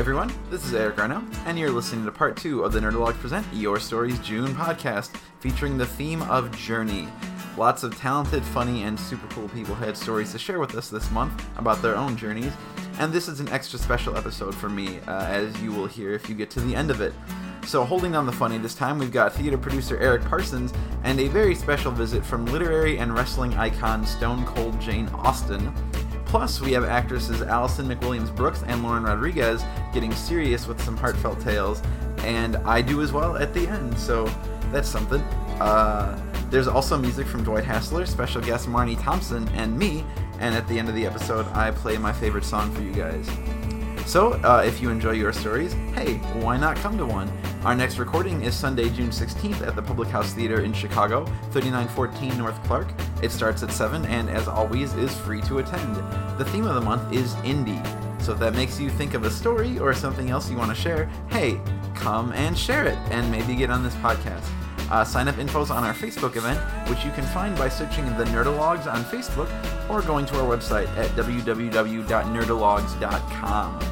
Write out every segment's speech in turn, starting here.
Everyone, this is Eric Garneau, and you're listening to part two of the Nerdologue Present Your Stories June podcast, featuring the theme of Journey. Lots of talented, funny, and super cool people had stories to share with us this month about their own journeys, and this is an extra special episode for me, uh, as you will hear if you get to the end of it. So, holding on the funny this time, we've got theater producer Eric Parsons and a very special visit from literary and wrestling icon Stone Cold Jane Austen. Plus, we have actresses Allison MacWilliams Brooks and Lauren Rodriguez getting serious with some heartfelt tales, and I do as well at the end, so that's something. Uh, there's also music from Dwight Hassler, special guest Marnie Thompson, and me, and at the end of the episode, I play my favorite song for you guys. So, uh, if you enjoy your stories, hey, why not come to one? Our next recording is Sunday, June 16th at the Public House Theater in Chicago, 3914 North Clark. It starts at 7 and, as always, is free to attend. The theme of the month is indie. So, if that makes you think of a story or something else you want to share, hey, come and share it and maybe get on this podcast. Uh, sign up infos on our Facebook event, which you can find by searching the Nerdologues on Facebook or going to our website at www.nerdologues.com.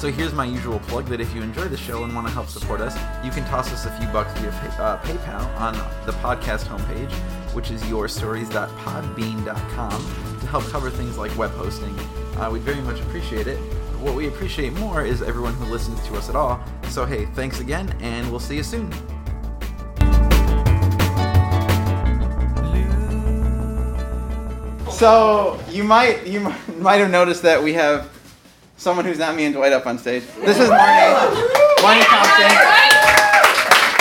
So here's my usual plug that if you enjoy the show and want to help support us, you can toss us a few bucks via pay, uh, PayPal on the podcast homepage, which is yourstories.podbean.com, to help cover things like web hosting. Uh, we'd very much appreciate it. But What we appreciate more is everyone who listens to us at all. So hey, thanks again, and we'll see you soon. So you might you might have noticed that we have someone who's not me and Dwight up on stage. This is Marnie, Marnie Thompson.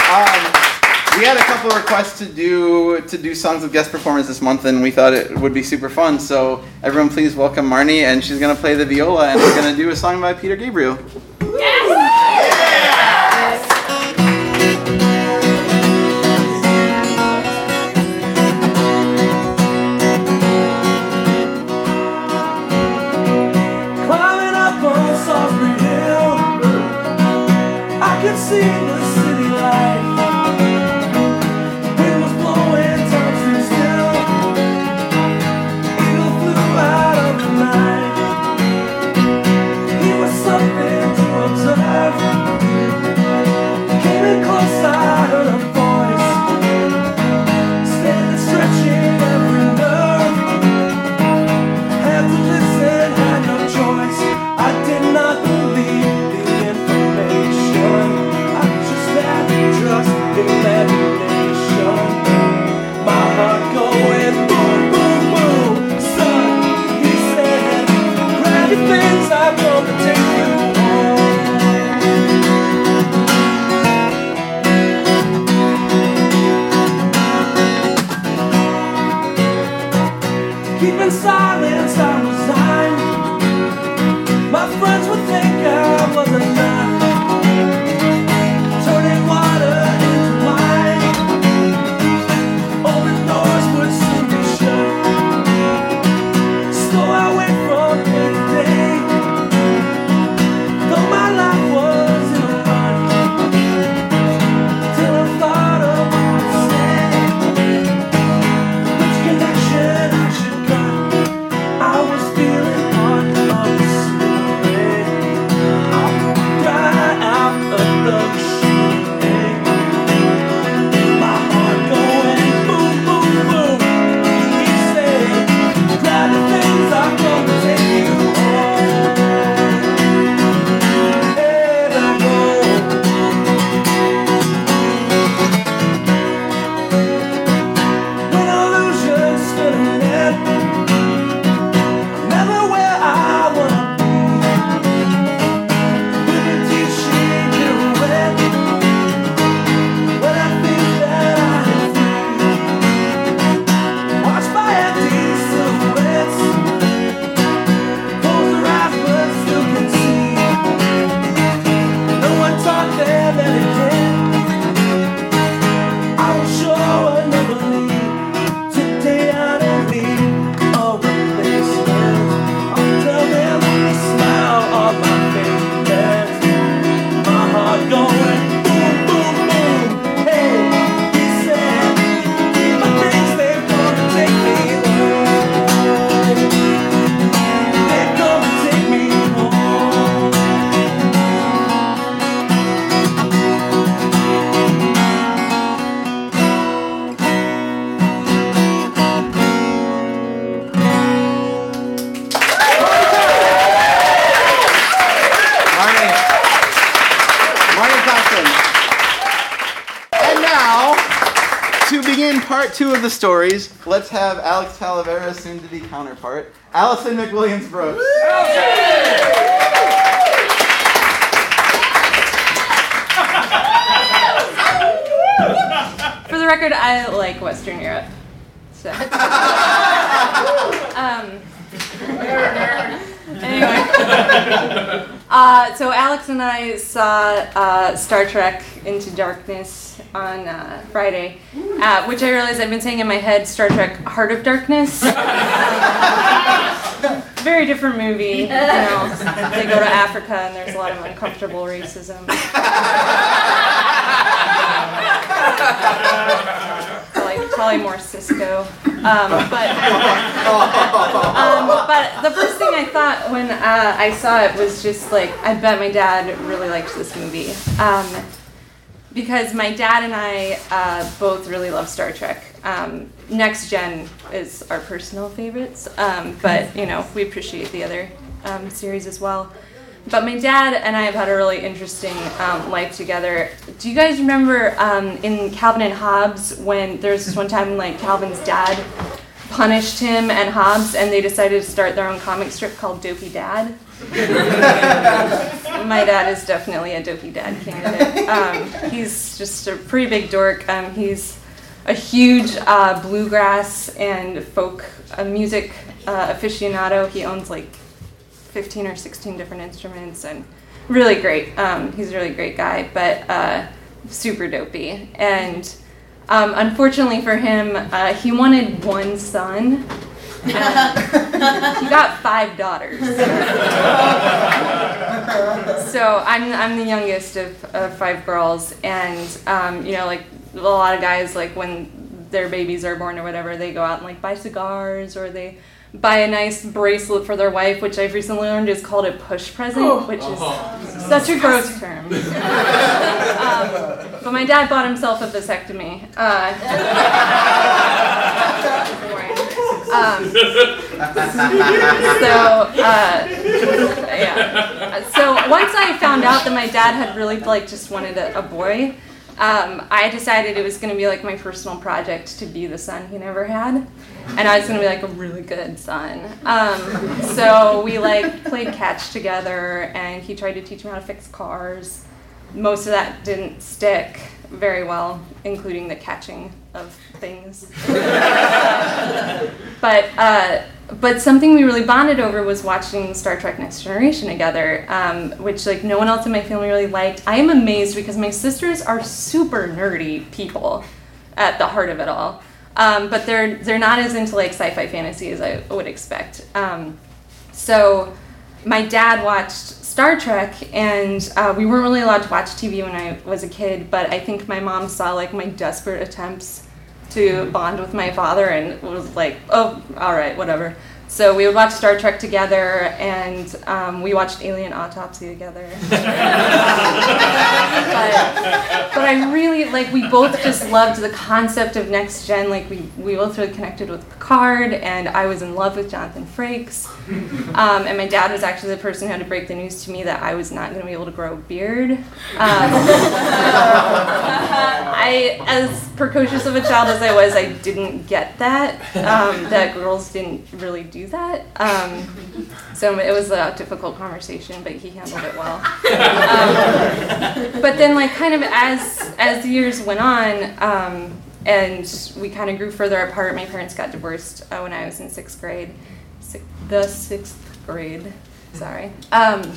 Um, we had a couple requests to do to do songs with guest performers this month, and we thought it would be super fun. So everyone, please welcome Marnie, and she's gonna play the viola, and we're gonna do a song by Peter Gabriel. Climbing See the city light. Two of the stories, let's have Alex Talavera, soon to be counterpart, Allison MacWilliams Brooks. For the record, I like Western Europe. So. um, anyway. Uh, so Alex and I saw uh, Star Trek Into Darkness on uh, Friday, uh, which I realized I've been saying in my head Star Trek Heart of Darkness. Very different movie. You know, they go to Africa and there's a lot of uncomfortable racism. probably, more Sisko. Um, but, um, but the first thing I thought when uh, I saw it was just like, I bet my dad really liked this movie. Um, because my dad and I uh, both really love Star Trek. Um, Next Gen is our personal favorites, um, but you know we appreciate the other um, series as well. But my dad and I have had a really interesting um, life together. Do you guys remember um, in Calvin and Hobbes when there was this one time like Calvin's dad punished him and Hobbes, and they decided to start their own comic strip called Dopey Dad? my dad is definitely a Dopey Dad candidate. Um, he's just a pretty big dork. Um, he's a huge uh, bluegrass and folk uh, music uh, aficionado. He owns like 15 or 16 different instruments and really great. Um, he's a really great guy, but uh, super dopey. And um, unfortunately for him, uh, he wanted one son. he got five daughters. so I'm, I'm the youngest of, of five girls, and um, you know, like a lot of guys, like when their babies are born or whatever, they go out and like buy cigars or they buy a nice bracelet for their wife, which I've recently learned is called a push present, oh. which is oh. such a gross term. um, but my dad bought himself a vasectomy. Uh, um, so uh, yeah. So once I found out that my dad had really like just wanted a, a boy um, I decided it was going to be like my personal project to be the son he never had, and I was to be like a really good son. Um, so we like played catch together, and he tried to teach me how to fix cars. Most of that didn't stick very well, including the catching of things. but uh, but something we really bonded over was watching Star Trek Next Generation together, um, which like no one else in my family really liked. I am amazed because my sisters are super nerdy people at the heart of it all, um, but they're they're not as into like sci-fi fantasy as I would expect. Um, so my dad watched Star Trek, and uh, we weren't really allowed to watch TV when I was a kid. But I think my mom saw like my desperate attempts to bond with my father and was like, oh, all right, whatever. So we would watch Star Trek together, and um, we watched Alien Autopsy together. but, but, I really like. We both just loved the concept of next gen. Like we we both really connected with Picard, and I was in love with Jonathan Frakes. Um, and my dad was actually the person who had to break the news to me that I was not going to be able to grow a beard. Um, I, as precocious of a child as I was, I didn't get that. Um, that girls didn't really do do that. Um, so it was a difficult conversation, but he handled it well. Um, but then, like, kind of as as the years went on, um, and we kind of grew further apart. My parents got divorced uh, when I was in sixth grade, the sixth grade. Sorry. Um,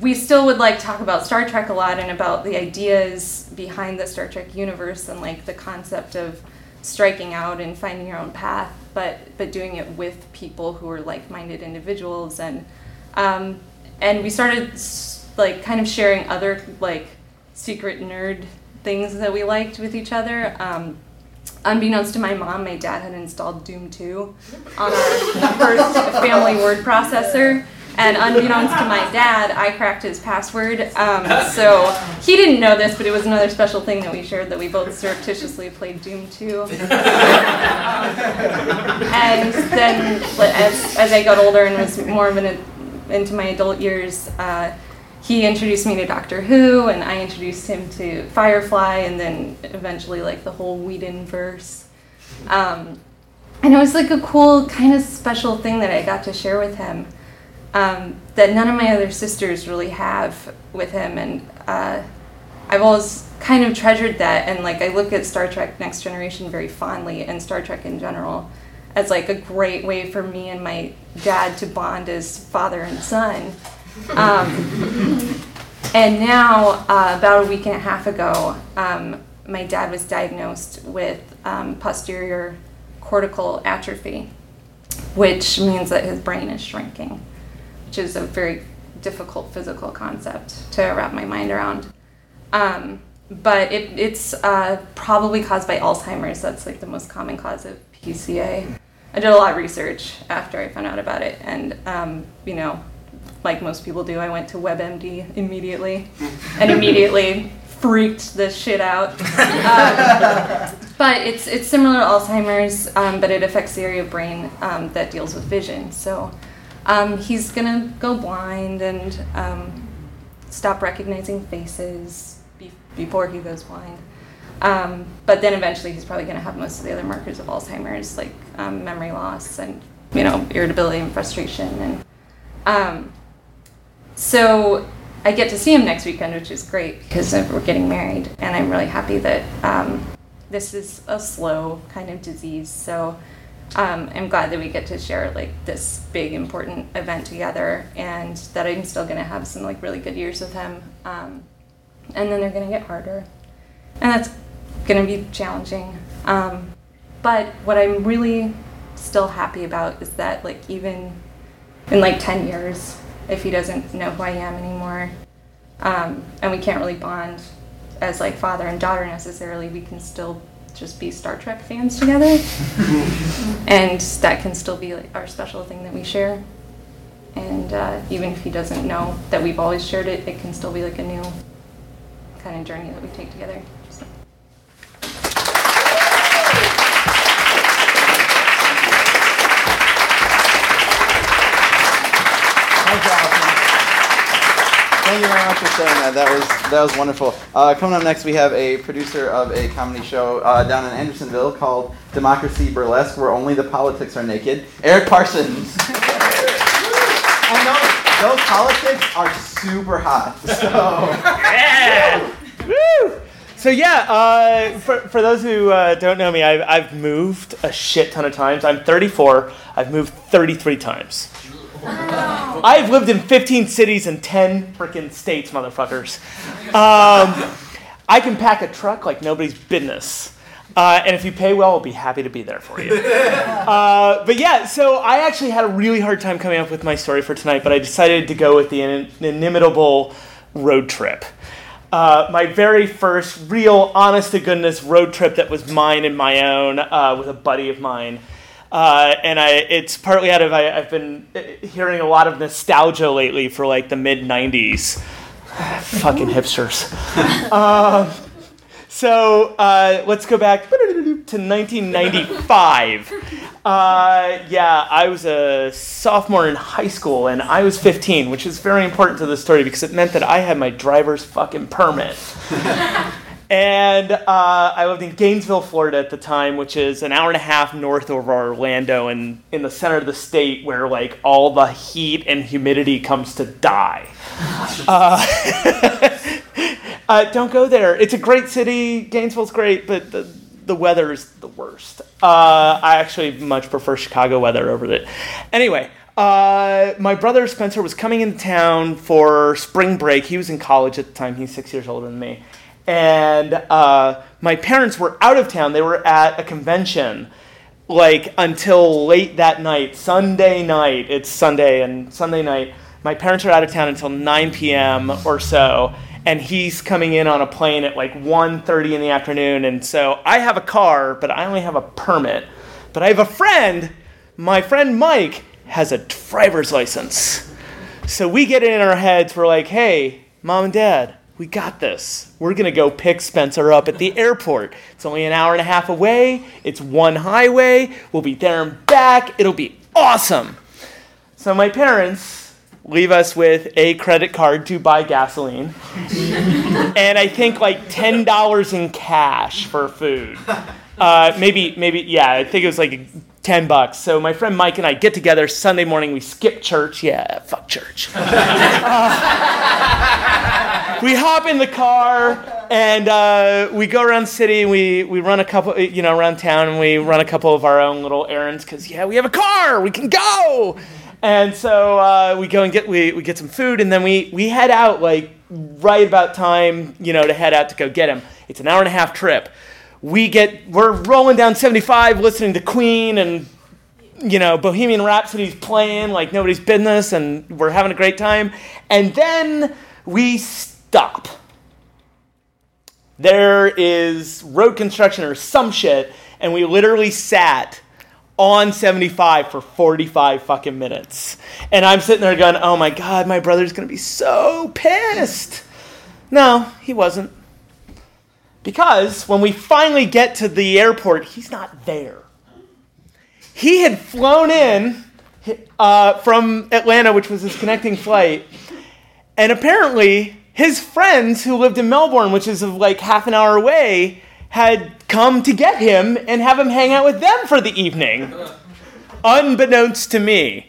we still would like talk about Star Trek a lot and about the ideas behind the Star Trek universe and like the concept of striking out and finding your own path but but doing it with people who are like-minded individuals and um, and we started like kind of sharing other like secret nerd things that we liked with each other. Um, unbeknownst to my mom, my dad had installed Doom 2 on our first family word processor. And unbeknownst to my dad, I cracked his password. Um, so he didn't know this, but it was another special thing that we shared that we both surreptitiously played Doom 2. Um, and then as, as I got older and was more of an into my adult years, uh, he introduced me to Doctor Who, and I introduced him to Firefly, and then eventually like the whole Whedon verse. Um, and it was like a cool, kind of special thing that I got to share with him um, that none of my other sisters really have with him. And uh, I've always kind of treasured that. And like I look at Star Trek Next Generation very fondly and Star Trek in general as like a great way for me and my dad to bond as father and son. Um, and now, uh, about a week and a half ago, um, my dad was diagnosed with um, posterior cortical atrophy, which means that his brain is shrinking, which is a very difficult physical concept to wrap my mind around. Um, but it, it's uh, probably caused by Alzheimer's. That's like the most common cause of PCA. I did a lot of research after I found out about it, and um, you know, like most people do, I went to WebMD immediately, and immediately freaked the shit out. Um, but it's it's similar to Alzheimer's, um, but it affects the area of brain um, that deals with vision. So um, he's gonna go blind and um, stop recognizing faces be- before he goes blind. Um, but then eventually he's probably to have most of the other markers of Alzheimer's, like memory loss and you know irritability and frustration. And so I get to see him next weekend, which is great because we're getting married, and I'm really happy that um, this is a slow kind of disease. So um, I'm glad that we get to share like this big important event together, and that I'm still going to have some like really good years with him. Um, and then they're going to get harder, and that's going to be challenging. Um, but what I'm really still happy about is that like even in like 10 years, if he doesn't know who I am anymore, um, and we can't really bond as like father and daughter necessarily, we can still just be Star Trek fans together, and that can still be like our special thing that we share. And uh, even if he doesn't know that we've always shared it, it can still be like a new kind of journey that we take together. Thank you, Allison. Thank you very much for sharing that. That was that was wonderful. Uh, coming up next, we have a producer of a comedy show uh, down in Andersonville called Democracy Burlesque, where only the politics are naked. Eric Parsons. I know those politics are super hot. So Woo! So yeah, uh, for, for those who uh, don't know me, I've, I've moved a shit ton of times. I'm 34. I've moved 33 times. I've lived in 15 cities and 10 freaking states, motherfuckers. Um, I can pack a truck like nobody's business. Uh, and if you pay well, I'll be happy to be there for you. Uh, but yeah, so I actually had a really hard time coming up with my story for tonight, but I decided to go with the in- inimitable road trip. Uh, my very first real, honest to goodness road trip that was mine and my own uh, with a buddy of mine. Uh, and I, it's partly out of I, I've been hearing a lot of nostalgia lately for like the mid '90s. Fucking hipsters. um, so uh, let's go back to 1995. Uh, yeah, I was a sophomore in high school and I was 15, which is very important to the story because it meant that I had my driver's fucking permit. and uh, I lived in Gainesville, Florida at the time, which is an hour and a half north of Orlando and in the center of the state where like all the heat and humidity comes to die. Uh, uh, don't go there. It's a great city. Gainesville's great, but the, the weather is the worst. Uh, I actually much prefer Chicago weather over it. Anyway, uh, my brother Spencer was coming into town for spring break. He was in college at the time. He's six years older than me. And uh, my parents were out of town. They were at a convention like until late that night, Sunday night. It's Sunday and Sunday night. My parents are out of town until 9 p.m. or so, and he's coming in on a plane at like 1.30 in the afternoon. And so I have a car, but I only have a permit. But I have a friend. My friend Mike has a driver's license. So we get it in our heads. We're like, hey, mom and dad, we got this. We're going to go pick Spencer up at the airport. It's only an hour and a half away. It's one highway. We'll be there and back. It'll be awesome. So my parents leave us with a credit card to buy gasoline and I think like $10 in cash for food. Uh, maybe, maybe, yeah, I think it was like 10 bucks. So my friend Mike and I get together Sunday morning. We skip church. Yeah, fuck church. Uh, we hop in the car and uh, we go around the city. And we, we run a couple, you know, around town and we run a couple of our own little errands because, yeah, we have a car. We can go. And so uh, we go and get we, we get some food, and then we we head out like right about time, you know, to head out to go get him. It's an hour and a half trip. We get we're rolling down 75, listening to Queen and you know Bohemian Rhapsody's playing like nobody's business, and we're having a great time. And then we stop. There is road construction or some shit, and we literally sat on 75 for 45 fucking minutes. And I'm sitting there going, oh my God, my brother's gonna be so pissed. No, he wasn't. Because when we finally get to the airport, he's not there. He had flown in uh, from Atlanta, which was his connecting flight, and apparently his friends who lived in Melbourne, which is like half an hour away, had come to get him and have him hang out with them for the evening, unbeknownst to me.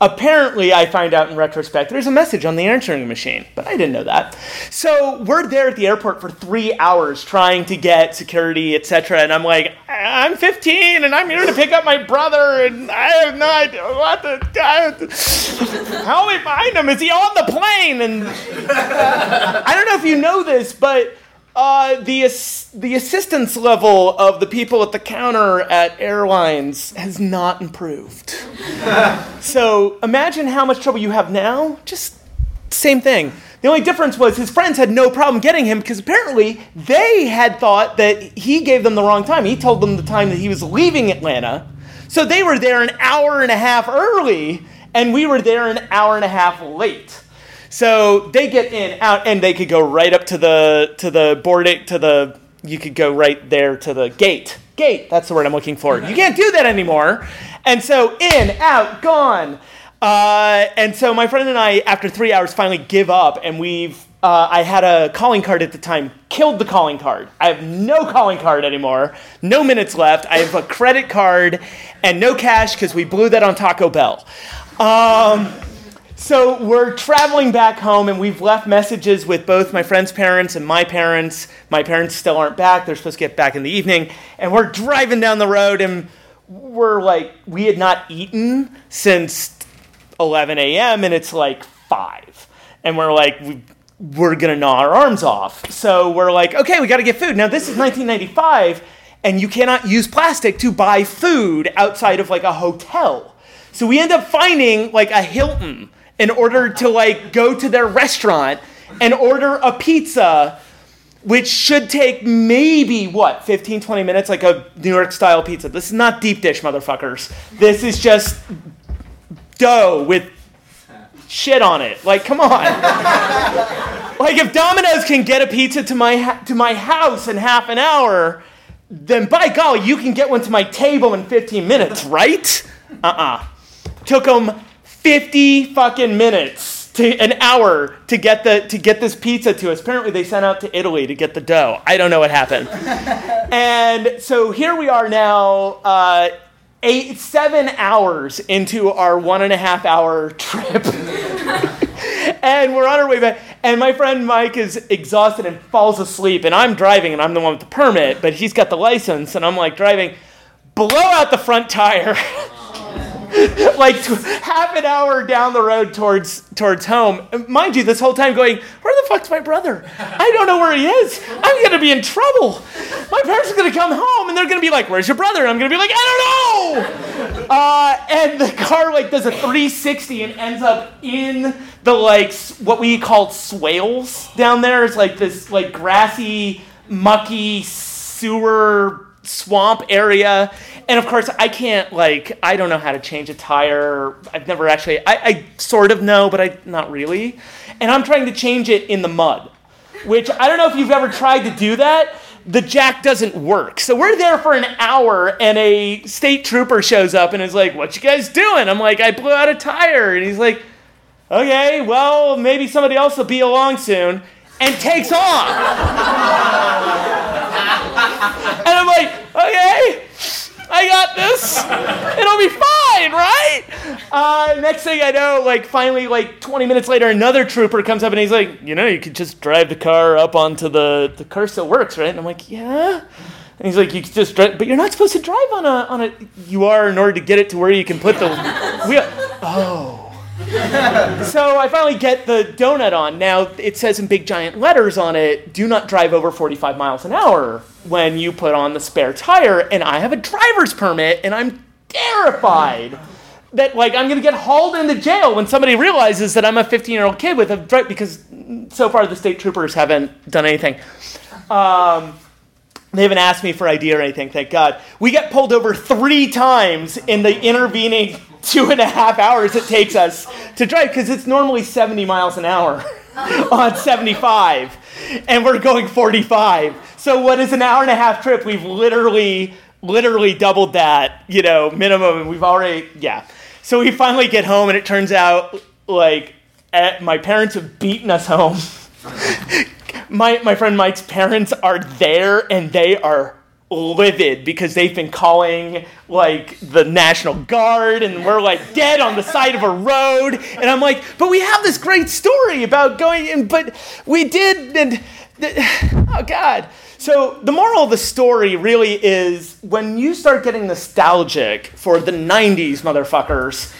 Apparently, I find out in retrospect, there's a message on the answering machine, but I didn't know that. So we're there at the airport for three hours trying to get security, etc. And I'm like, I'm 15 and I'm here to pick up my brother, and I have no idea what the. How do we find him? Is he on the plane? And I don't know if you know this, but uh, the, the assistance level of the people at the counter at airlines has not improved. so imagine how much trouble you have now. Just same thing. The only difference was his friends had no problem getting him because apparently they had thought that he gave them the wrong time. He told them the time that he was leaving Atlanta. So they were there an hour and a half early, and we were there an hour and a half late. So they get in, out, and they could go right up to the to the boarding to the. You could go right there to the gate. Gate. That's the word I'm looking for. You can't do that anymore. And so in, out, gone. Uh, and so my friend and I, after three hours, finally give up, and we've. Uh, I had a calling card at the time. Killed the calling card. I have no calling card anymore. No minutes left. I have a credit card and no cash because we blew that on Taco Bell. Um, so we're traveling back home, and we've left messages with both my friend's parents and my parents. My parents still aren't back. They're supposed to get back in the evening. And we're driving down the road, and we're like, we had not eaten since 11 a.m., and it's like 5. And we're like, we, we're going to gnaw our arms off. So we're like, okay, we got to get food. Now, this is 1995, and you cannot use plastic to buy food outside of like a hotel. So we end up finding like a Hilton in order to like go to their restaurant and order a pizza which should take maybe what 15 20 minutes like a new york style pizza. This is not deep dish motherfuckers. This is just dough with shit on it. Like come on. Like if domino's can get a pizza to my ha- to my house in half an hour then by golly you can get one to my table in 15 minutes right? Uh-uh. Took them 50 fucking minutes to an hour to get the to get this pizza to us. Apparently they sent out to Italy to get the dough. I don't know what happened. and so here we are now, uh, eight seven hours into our one and a half hour trip. and we're on our way back. And my friend Mike is exhausted and falls asleep. And I'm driving, and I'm the one with the permit, but he's got the license. And I'm like driving, blow out the front tire. like half an hour down the road towards towards home. Mind you, this whole time going, where the fuck's my brother? I don't know where he is. I'm gonna be in trouble. My parents are gonna come home and they're gonna be like, "Where's your brother?" And I'm gonna be like, "I don't know." Uh, and the car like does a 360 and ends up in the like what we call swales down there. It's like this like grassy, mucky sewer swamp area. And of course i can't like i don't know how to change a tire. I've never actually i, I sort of know but i not really. And i'm trying to change it in the mud which i don't know if you've ever tried to do that. The jack doesn't work. So we're there for an hour and a state trooper shows up and is like what you guys doing? I'm like i blew out a tire. And he's like okay well maybe somebody else will be along soon and takes off. And I'm like, okay, I got this. It'll be fine, right? Uh, next thing I know, like finally, like 20 minutes later, another trooper comes up and he's like, you know, you could just drive the car up onto the the car still works, right? And I'm like, yeah. And he's like, you just drive, but you're not supposed to drive on a on a. You are in order to get it to where you can put the wheel. Oh. so I finally get the donut on. Now it says in big giant letters on it, do not drive over 45 miles an hour when you put on the spare tire. And I have a driver's permit and I'm terrified that like I'm gonna get hauled into jail when somebody realizes that I'm a 15 year old kid with a drive because so far the state troopers haven't done anything. Um, they haven't asked me for ID or anything, thank God. We get pulled over three times in the intervening two and a half hours it takes us to drive because it's normally 70 miles an hour on 75 and we're going 45. So what is an hour and a half trip? We've literally literally doubled that, you know, minimum and we've already yeah. So we finally get home and it turns out like eh, my parents have beaten us home. my my friend Mike's parents are there and they are livid because they've been calling like the National Guard and we're like dead on the side of a road. And I'm like, but we have this great story about going in, but we did and oh God. So the moral of the story really is when you start getting nostalgic for the 90s, motherfuckers.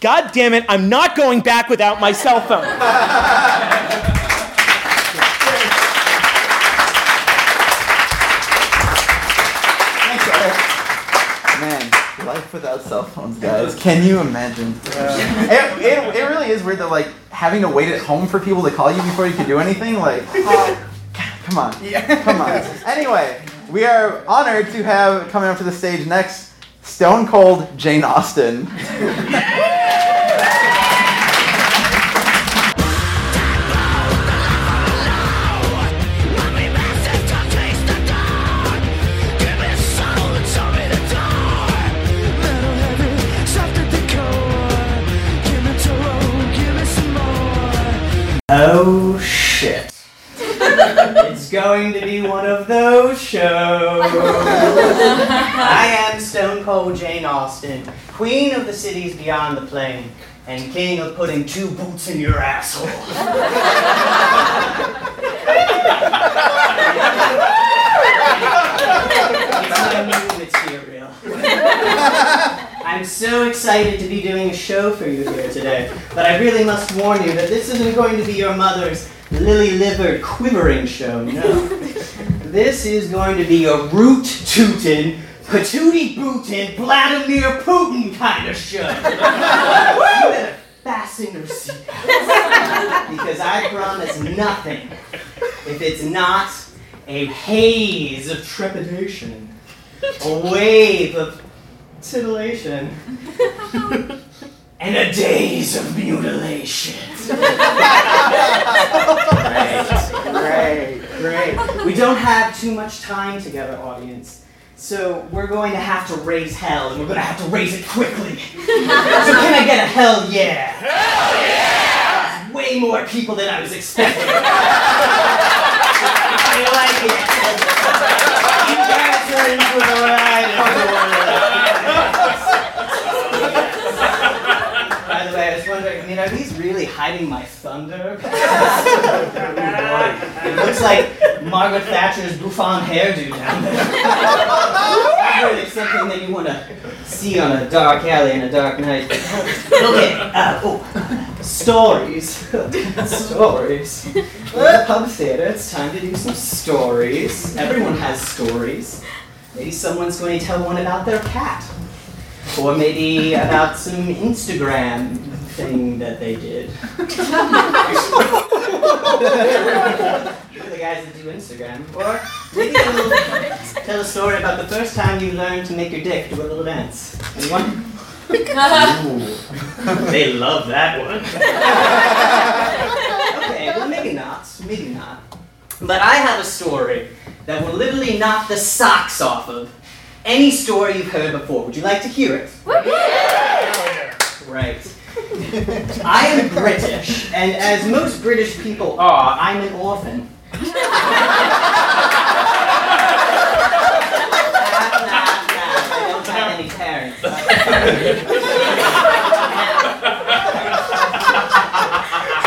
God damn it, I'm not going back without my cell phone. without cell phones, guys. Can you imagine? It, it, it really is weird that like having to wait at home for people to call you before you can do anything. Like, come on, yeah. come on. Anyway, we are honored to have coming up to the stage next, Stone Cold Jane Austen. Oh shit. it's going to be one of those shows. I am Stone Cold Jane Austen, queen of the cities beyond the plain, and king of putting two boots in your asshole. it's my new material. I'm so excited to be doing a show for you here today, but I really must warn you that this isn't going to be your mother's lily-livered quivering show, no. This is going to be a root-tootin', patootie-bootin', Vladimir Putin kind of show. you better fasten your seatbelts, because I promise nothing if it's not a haze of trepidation, a wave of titillation, and a days of mutilation. great, great, great. We don't have too much time together, audience. So we're going to have to raise hell, and we're going to have to raise it quickly. so can I get a hell yeah? Hell yeah! Way more people than I was expecting. I like it. You guys are in for the ride. By the way, I was wondering, I mean, are these really hiding my thunder? it looks like Margaret Thatcher's bouffant hairdo down there. Not really something that you want to see on a dark alley in a dark night. Okay, uh, oh, stories. stories. Well, the pub theater, it's time to do some stories. Everyone has stories. Maybe someone's going to tell one about their cat. Or maybe about some Instagram thing that they did. You're the guys that do Instagram. Or maybe you'll tell a story about the first time you learned to make your dick do a little dance. Anyone? They love that one. okay, well maybe not. Maybe not. But I have a story that will literally knock the socks off of any story you've heard before. Would you like to hear it? Right. I am British, and as most British people are, I'm an orphan.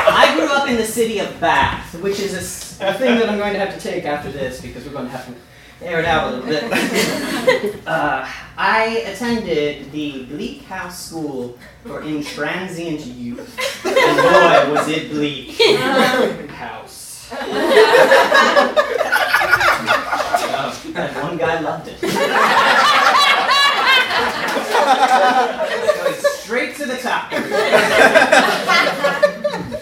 I grew up in the city of Bath, which is a, a thing that I'm going to have to take after this because we're going to have to air it out a little bit. uh, I attended the Bleak House School for Intransient Youth. And boy, was it bleak. House. That one guy loved it. Going straight to the top.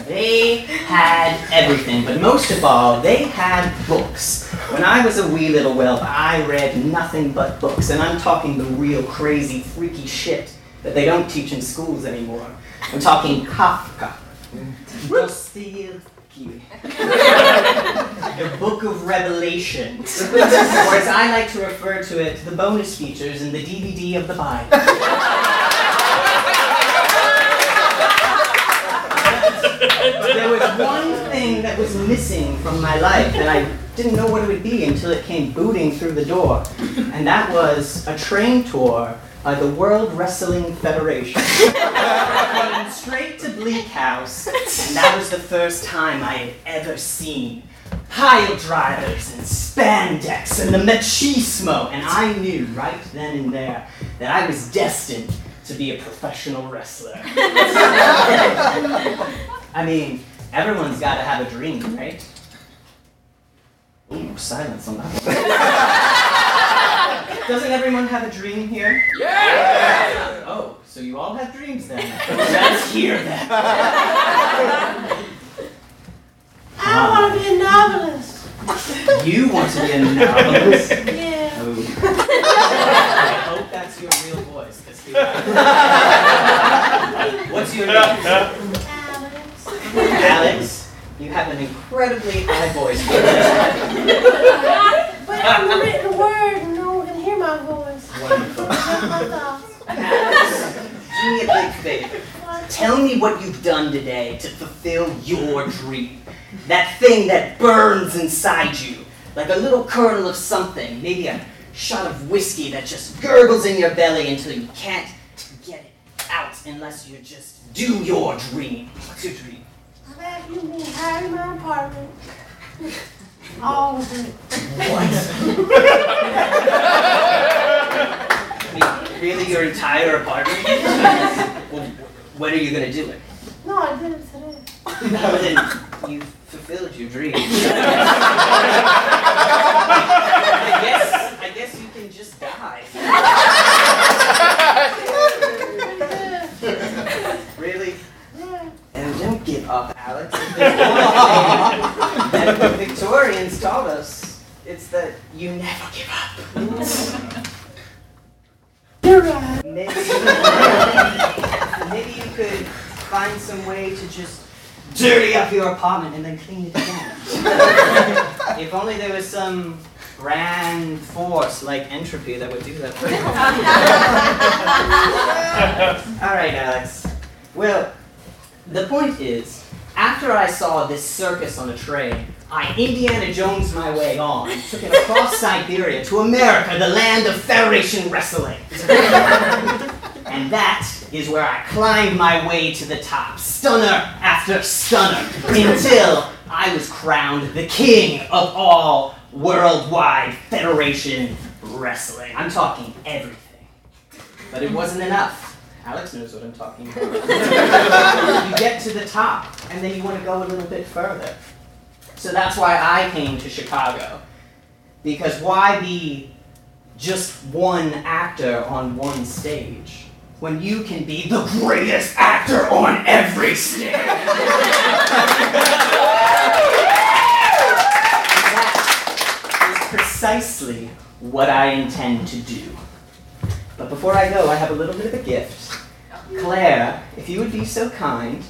They had everything, but most of all, they had books. When I was a wee little whelp, I read nothing but books, and I'm talking the real crazy, freaky shit that they don't teach in schools anymore. I'm talking Kafka, Dostoevsky, the Book of Revelations, or as I like to refer to it, the bonus features in the DVD of the Bible. there was one thing that was missing from my life, and I didn't know what it would be until it came booting through the door. And that was a train tour by the World Wrestling Federation. Coming straight to Bleak House, and that was the first time I had ever seen pile drivers and spandex and the machismo, and I knew right then and there that I was destined to be a professional wrestler. I mean, everyone's got to have a dream, right? Ooh, silence on that one. Doesn't everyone have a dream here? Yeah! Oh, so you all have dreams then. Let's hear that. I want to be a novelist. You want to be a novelist? Yeah. Oh. I hope that's your real voice. 'cause we- What's your name? Alex. You have an incredibly high voice. But I'm a written word and no one can hear my voice. Wonderful. Alex, do me a big favor. Tell me what you've done today to fulfill your dream. That thing that burns inside you, like a little kernel of something, maybe a shot of whiskey that just gurgles in your belly until you can't get it out unless you just do your dream. What's your dream? I've had you being hired in my apartment. All of it. I mean, really, your entire apartment? well, when are you gonna do it? No, I did it today. Well, then you fulfilled your dream. I guess I guess you can just die. really? Yeah. And don't give up, Alex. If there's one thing that the Victorians taught us, it's that you never give up. You're right. Maybe, maybe you could find some way to just dirty up your apartment and then clean it again. if only there was some grand force like entropy that would do that for you. All right, Alex. Well, the point is, after I saw this circus on a train, I Indiana Jones my way on, took it across Siberia to America, the land of Federation Wrestling. and that is where I climbed my way to the top, stunner after stunner, until I was crowned the king of all worldwide Federation Wrestling. I'm talking everything. But it wasn't enough. Alex knows what I'm talking about. you get to the top, and then you want to go a little bit further. So that's why I came to Chicago. Because why be just one actor on one stage when you can be the greatest actor on every stage? that is precisely what I intend to do. But before I go, I have a little bit of a gift. Claire, if you would be so kind.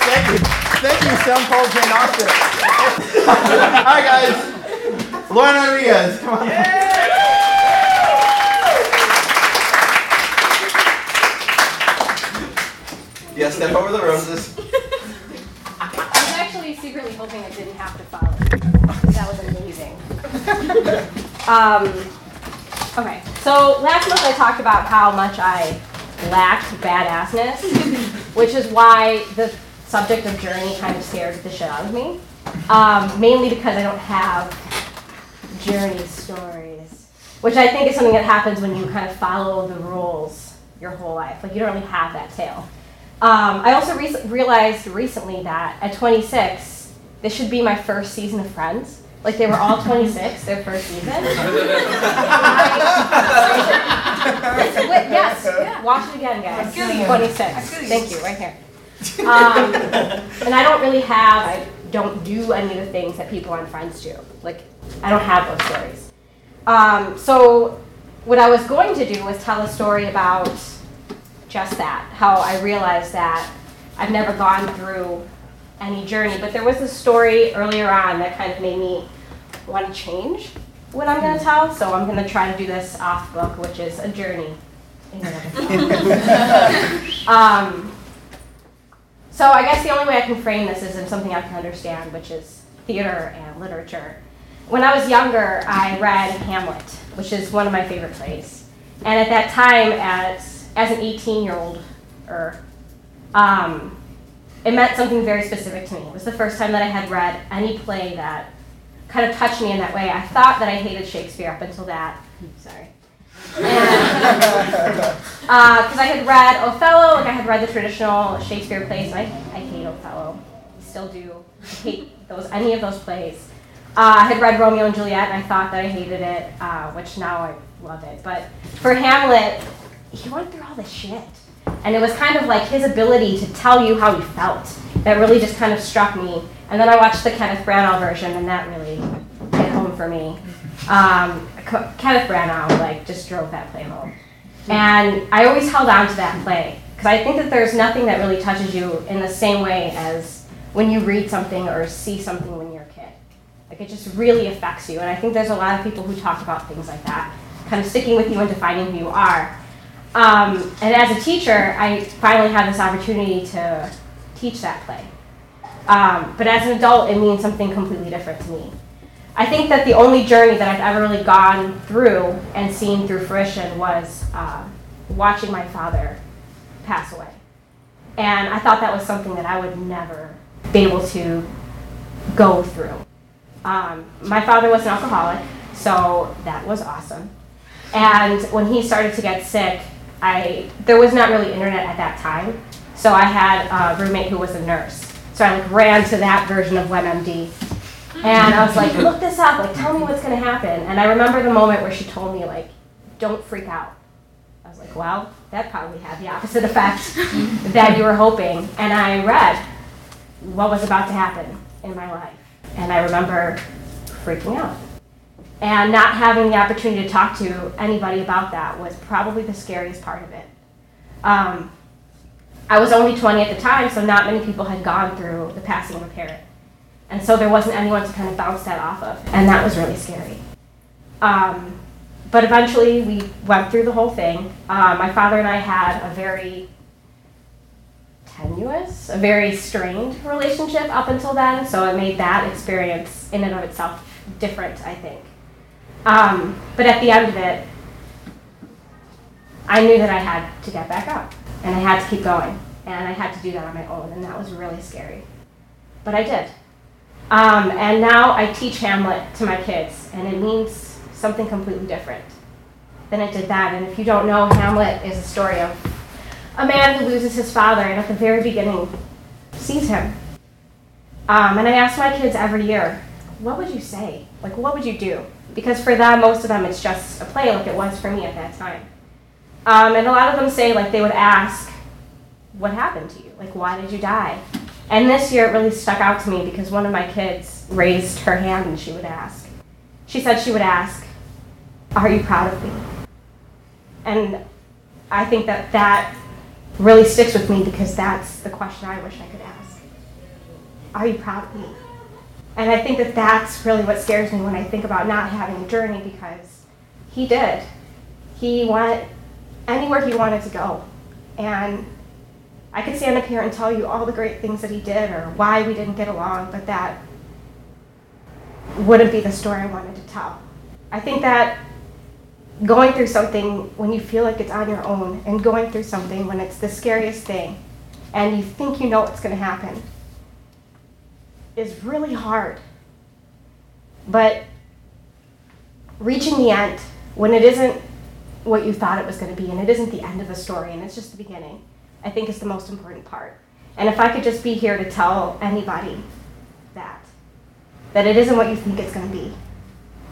Thank you. Thank you, Stone Cold Jane Austen. Hi, guys. Lauren Rodriguez, come on. For the roses. I was actually secretly hoping I didn't have to follow. That was amazing. um, okay, so last month I talked about how much I lacked badassness, which is why the subject of journey kind of scared the shit out of me. Um, mainly because I don't have journey stories, which I think is something that happens when you kind of follow the rules your whole life. Like you don't really have that tale. Um, I also re- realized recently that at 26, this should be my first season of Friends. Like they were all 26, their first season. yes, yes, watch it again, guys. 26. Thank you, right here. Um, and I don't really have, I don't do any of the things that people on Friends do. Like, I don't have those stories. Um, so, what I was going to do was tell a story about just that, how I realized that I've never gone through any journey. But there was a story earlier on that kind of made me want to change what I'm going to tell. So I'm going to try to do this off book, which is a journey. in and of itself. um, so I guess the only way I can frame this is in something I can understand, which is theater and literature. When I was younger, I read Hamlet, which is one of my favorite plays. And at that time, as, as an 18 year old, um, it meant something very specific to me. It was the first time that I had read any play that kind of touched me in that way. I thought that I hated Shakespeare up until that. Sorry. Because uh, I had read Othello, like I had read the traditional Shakespeare plays. and I, I hate Othello. I still do. I hate those any of those plays. Uh, I had read Romeo and Juliet, and I thought that I hated it, uh, which now I love it. But for Hamlet, he went through all this shit. And it was kind of like his ability to tell you how he felt that really just kind of struck me. And then I watched the Kenneth Branagh version, and that really hit home for me. Um, Kenneth Branagh like just drove that play home, and I always held on to that play because I think that there's nothing that really touches you in the same way as when you read something or see something when you're a kid. Like it just really affects you, and I think there's a lot of people who talk about things like that, kind of sticking with you and defining who you are. Um, and as a teacher, I finally had this opportunity to teach that play. Um, but as an adult, it means something completely different to me. I think that the only journey that I've ever really gone through and seen through fruition was uh, watching my father pass away. And I thought that was something that I would never be able to go through. Um, my father was an alcoholic, so that was awesome. And when he started to get sick, I there was not really internet at that time, so I had a roommate who was a nurse. So I like ran to that version of WebMD, and I was like, "Look this up! Like, tell me what's gonna happen." And I remember the moment where she told me, like, "Don't freak out." I was like, "Well, that probably had the opposite effect that you were hoping." And I read what was about to happen in my life, and I remember freaking out and not having the opportunity to talk to anybody about that was probably the scariest part of it. Um, I was only 20 at the time, so not many people had gone through the passing of a parent. And so there wasn't anyone to kind of bounce that off of, and that was really scary. Um, but eventually we went through the whole thing. Uh, my father and I had a very tenuous, a very strained relationship up until then, so it made that experience in and of itself different, I think. Um, but at the end of it, I knew that I had to get back up and I had to keep going. And I had to do that on my own, and that was really scary. But I did. Um, and now I teach Hamlet to my kids, and it means something completely different than it did that. And if you don't know, Hamlet is a story of a man who loses his father, and at the very beginning sees him. Um, and I ask my kids every year, what would you say? Like, what would you do? Because for them, most of them, it's just a play, like it was for me at that time. Um, and a lot of them say, like, they would ask, what happened to you? Like, why did you die? And this year, it really stuck out to me because one of my kids raised her hand and she would ask. She said she would ask, Are you proud of me? And I think that that really sticks with me because that's the question I wish I could ask. Are you proud of me? And I think that that's really what scares me when I think about not having a journey because he did. He went anywhere he wanted to go. And I could stand up here and tell you all the great things that he did or why we didn't get along, but that wouldn't be the story I wanted to tell. I think that going through something when you feel like it's on your own and going through something when it's the scariest thing and you think you know what's going to happen is really hard. But reaching the end when it isn't what you thought it was going to be and it isn't the end of the story and it's just the beginning, I think is the most important part. And if I could just be here to tell anybody that, that it isn't what you think it's going to be,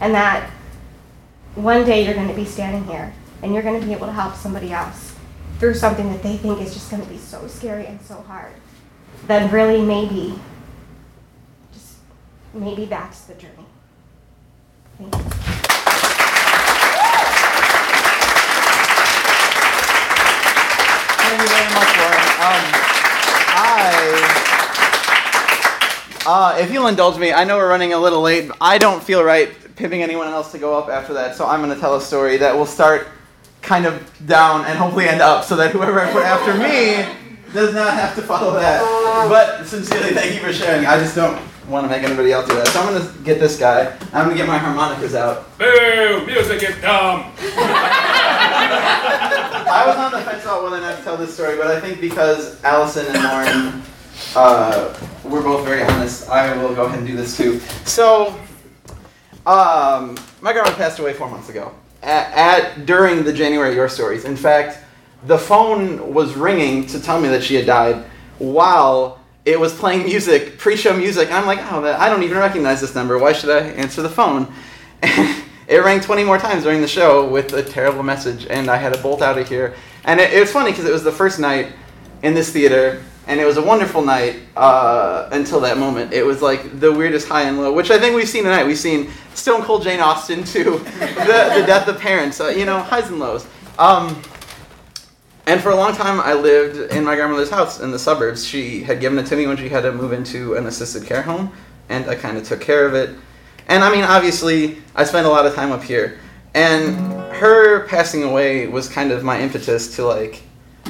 and that one day you're going to be standing here and you're going to be able to help somebody else through something that they think is just going to be so scary and so hard, then really maybe, maybe that's the journey. Thank you. Thank you very much, Lauren. Um, I, uh, if you'll indulge me, I know we're running a little late. I don't feel right pimping anyone else to go up after that, so I'm going to tell a story that will start kind of down and hopefully end up, so that whoever I put after me does not have to follow that. But sincerely, thank you for sharing. I just don't want to make anybody else do that. So I'm going to get this guy. I'm going to get my harmonicas out. Boo! Music is dumb! I was on the fence about whether or not to tell this story, but I think because Allison and Lauren uh, were both very honest, I will go ahead and do this too. So, um, my grandma passed away four months ago. At, at during the January Your Stories. In fact, the phone was ringing to tell me that she had died while it was playing music, pre-show music. And I'm like, oh, I don't even recognize this number. Why should I answer the phone? it rang 20 more times during the show with a terrible message, and I had to bolt out of here. And it, it was funny because it was the first night in this theater, and it was a wonderful night uh, until that moment. It was like the weirdest high and low, which I think we've seen tonight. We've seen Stone Cold Jane Austen to the, the death of parents, uh, you know, highs and lows. Um, and for a long time, I lived in my grandmother's house in the suburbs. She had given it to me when she had to move into an assisted care home, and I kind of took care of it. And I mean, obviously, I spent a lot of time up here. And her passing away was kind of my impetus to like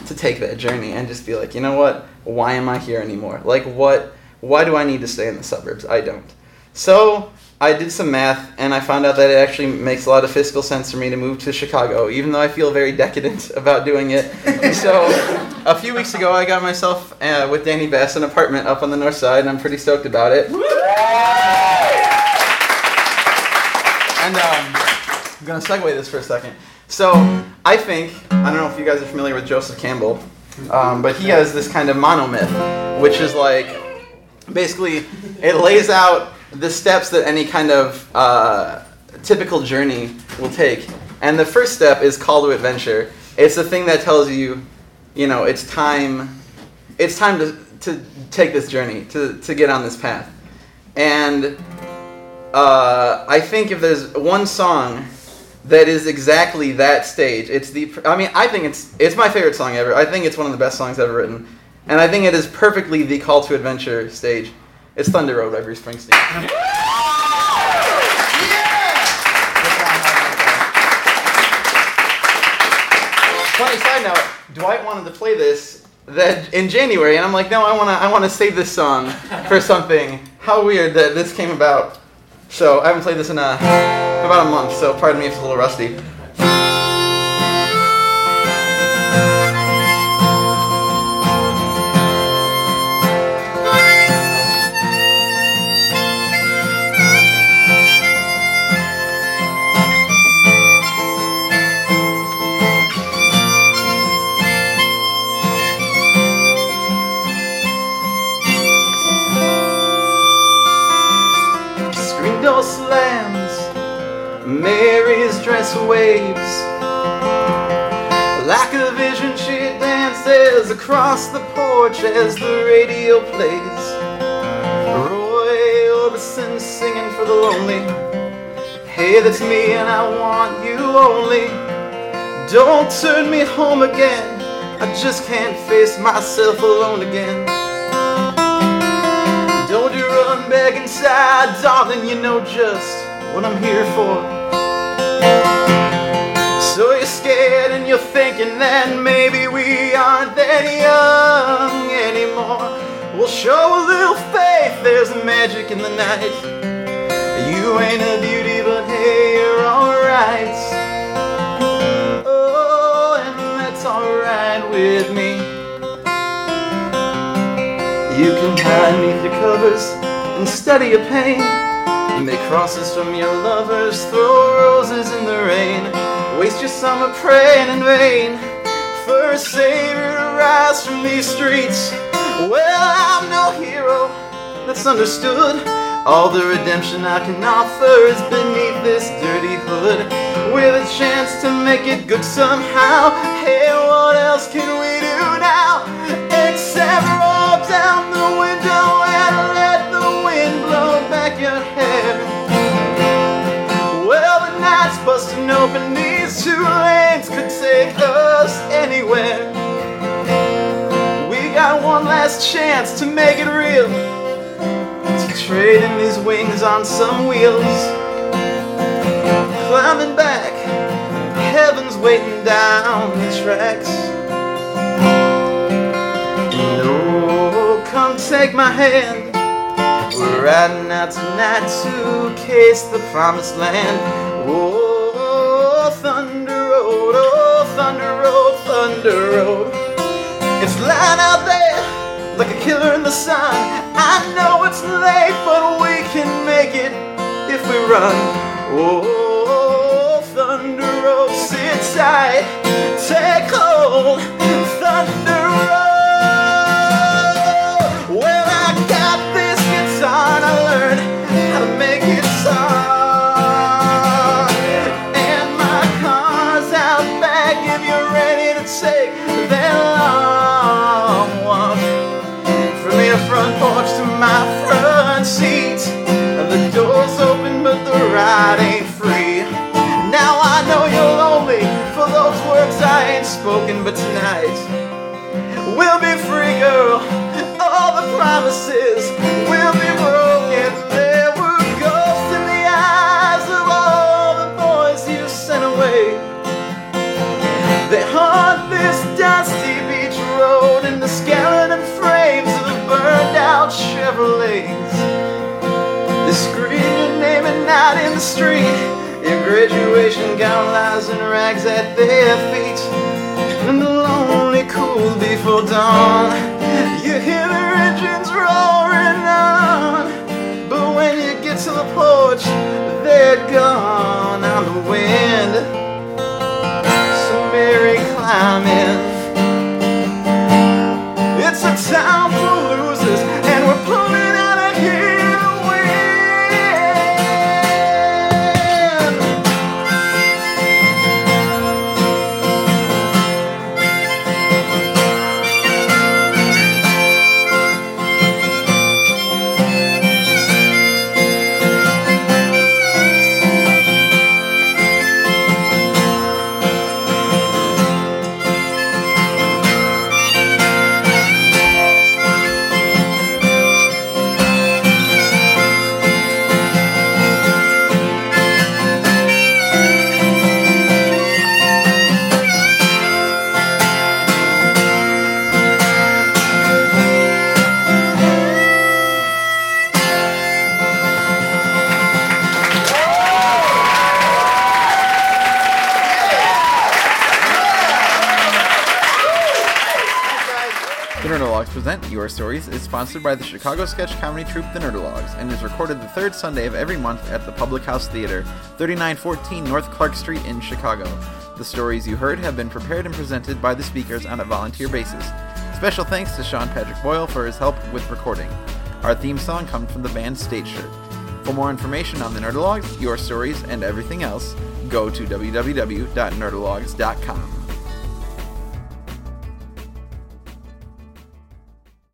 to take that journey and just be like, you know what? Why am I here anymore? Like what why do I need to stay in the suburbs? I don't. So I did some math and I found out that it actually makes a lot of fiscal sense for me to move to Chicago, even though I feel very decadent about doing it. so a few weeks ago, I got myself uh, with Danny Bass an apartment up on the north side, and I'm pretty stoked about it. And um, I'm gonna segue this for a second. So I think I don't know if you guys are familiar with Joseph Campbell, um, but he has this kind of monomyth, which is like basically it lays out the steps that any kind of uh, typical journey will take. And the first step is call to adventure. It's the thing that tells you, you know, it's time. It's time to, to take this journey to, to get on this path. And uh, I think if there's one song that is exactly that stage, it's the. I mean, I think it's it's my favorite song ever. I think it's one of the best songs ever written, and I think it is perfectly the call to adventure stage. It's Thunder Road by Bruce Springsteen. Funny side note, Dwight wanted to play this that in January, and I'm like, no, I wanna I wanna save this song for something. How weird that this came about. So I haven't played this in a, about a month, so pardon me if it's a little rusty. Waves. Like a vision, she dances across the porch as the radio plays. Roy Orbison singing for the lonely. Hey, that's me, and I want you only. Don't turn me home again. I just can't face myself alone again. Don't you run back inside, darling, you know just what I'm here for. So you're scared and you're thinking that maybe we aren't that young anymore. We'll show a little faith, there's magic in the night. You ain't a beauty, but hey, you're alright. Oh, and that's alright with me. You can hide beneath your covers and study your pain. Make crosses from your lovers, throw roses in the rain. Waste your summer praying in vain for a savior to rise from these streets. Well, I'm no hero that's understood. All the redemption I can offer is beneath this dirty hood. With a chance to make it good somehow. Hey, what else can we do now? Except roll down busting open, these two lanes could take us anywhere. We got one last chance to make it real. To trade in these wings on some wheels. Climbing back, heaven's waiting down the tracks. No, come take my hand. We're riding out tonight to case the promised land. Oh, Thunder Road, oh, Thunder Road, Thunder Road. It's out there like a killer in the sun. I know it's late, but we can make it if we run. Oh, Thunder Road, sit tight, take hold, but tonight we'll be free, girl. All the promises will be broken. There were ghosts in the eyes of all the boys you sent away. They haunt this dusty beach road in the skeleton frames of the burned out Chevrolets. They scream your name at night in the street. Your graduation gown lies in rags at their feet. The cool before dawn. You hear their engines roaring on. But when you get to the porch, they're gone on the wind. So Mary, climb in. Sponsored by the Chicago sketch comedy troupe The Nerdologues and is recorded the third Sunday of every month at the Public House Theater, 3914 North Clark Street in Chicago. The stories you heard have been prepared and presented by the speakers on a volunteer basis. Special thanks to Sean Patrick Boyle for his help with recording. Our theme song comes from the band State Shirt. For more information on the Nerdologues, your stories, and everything else, go to www.nerdologues.com.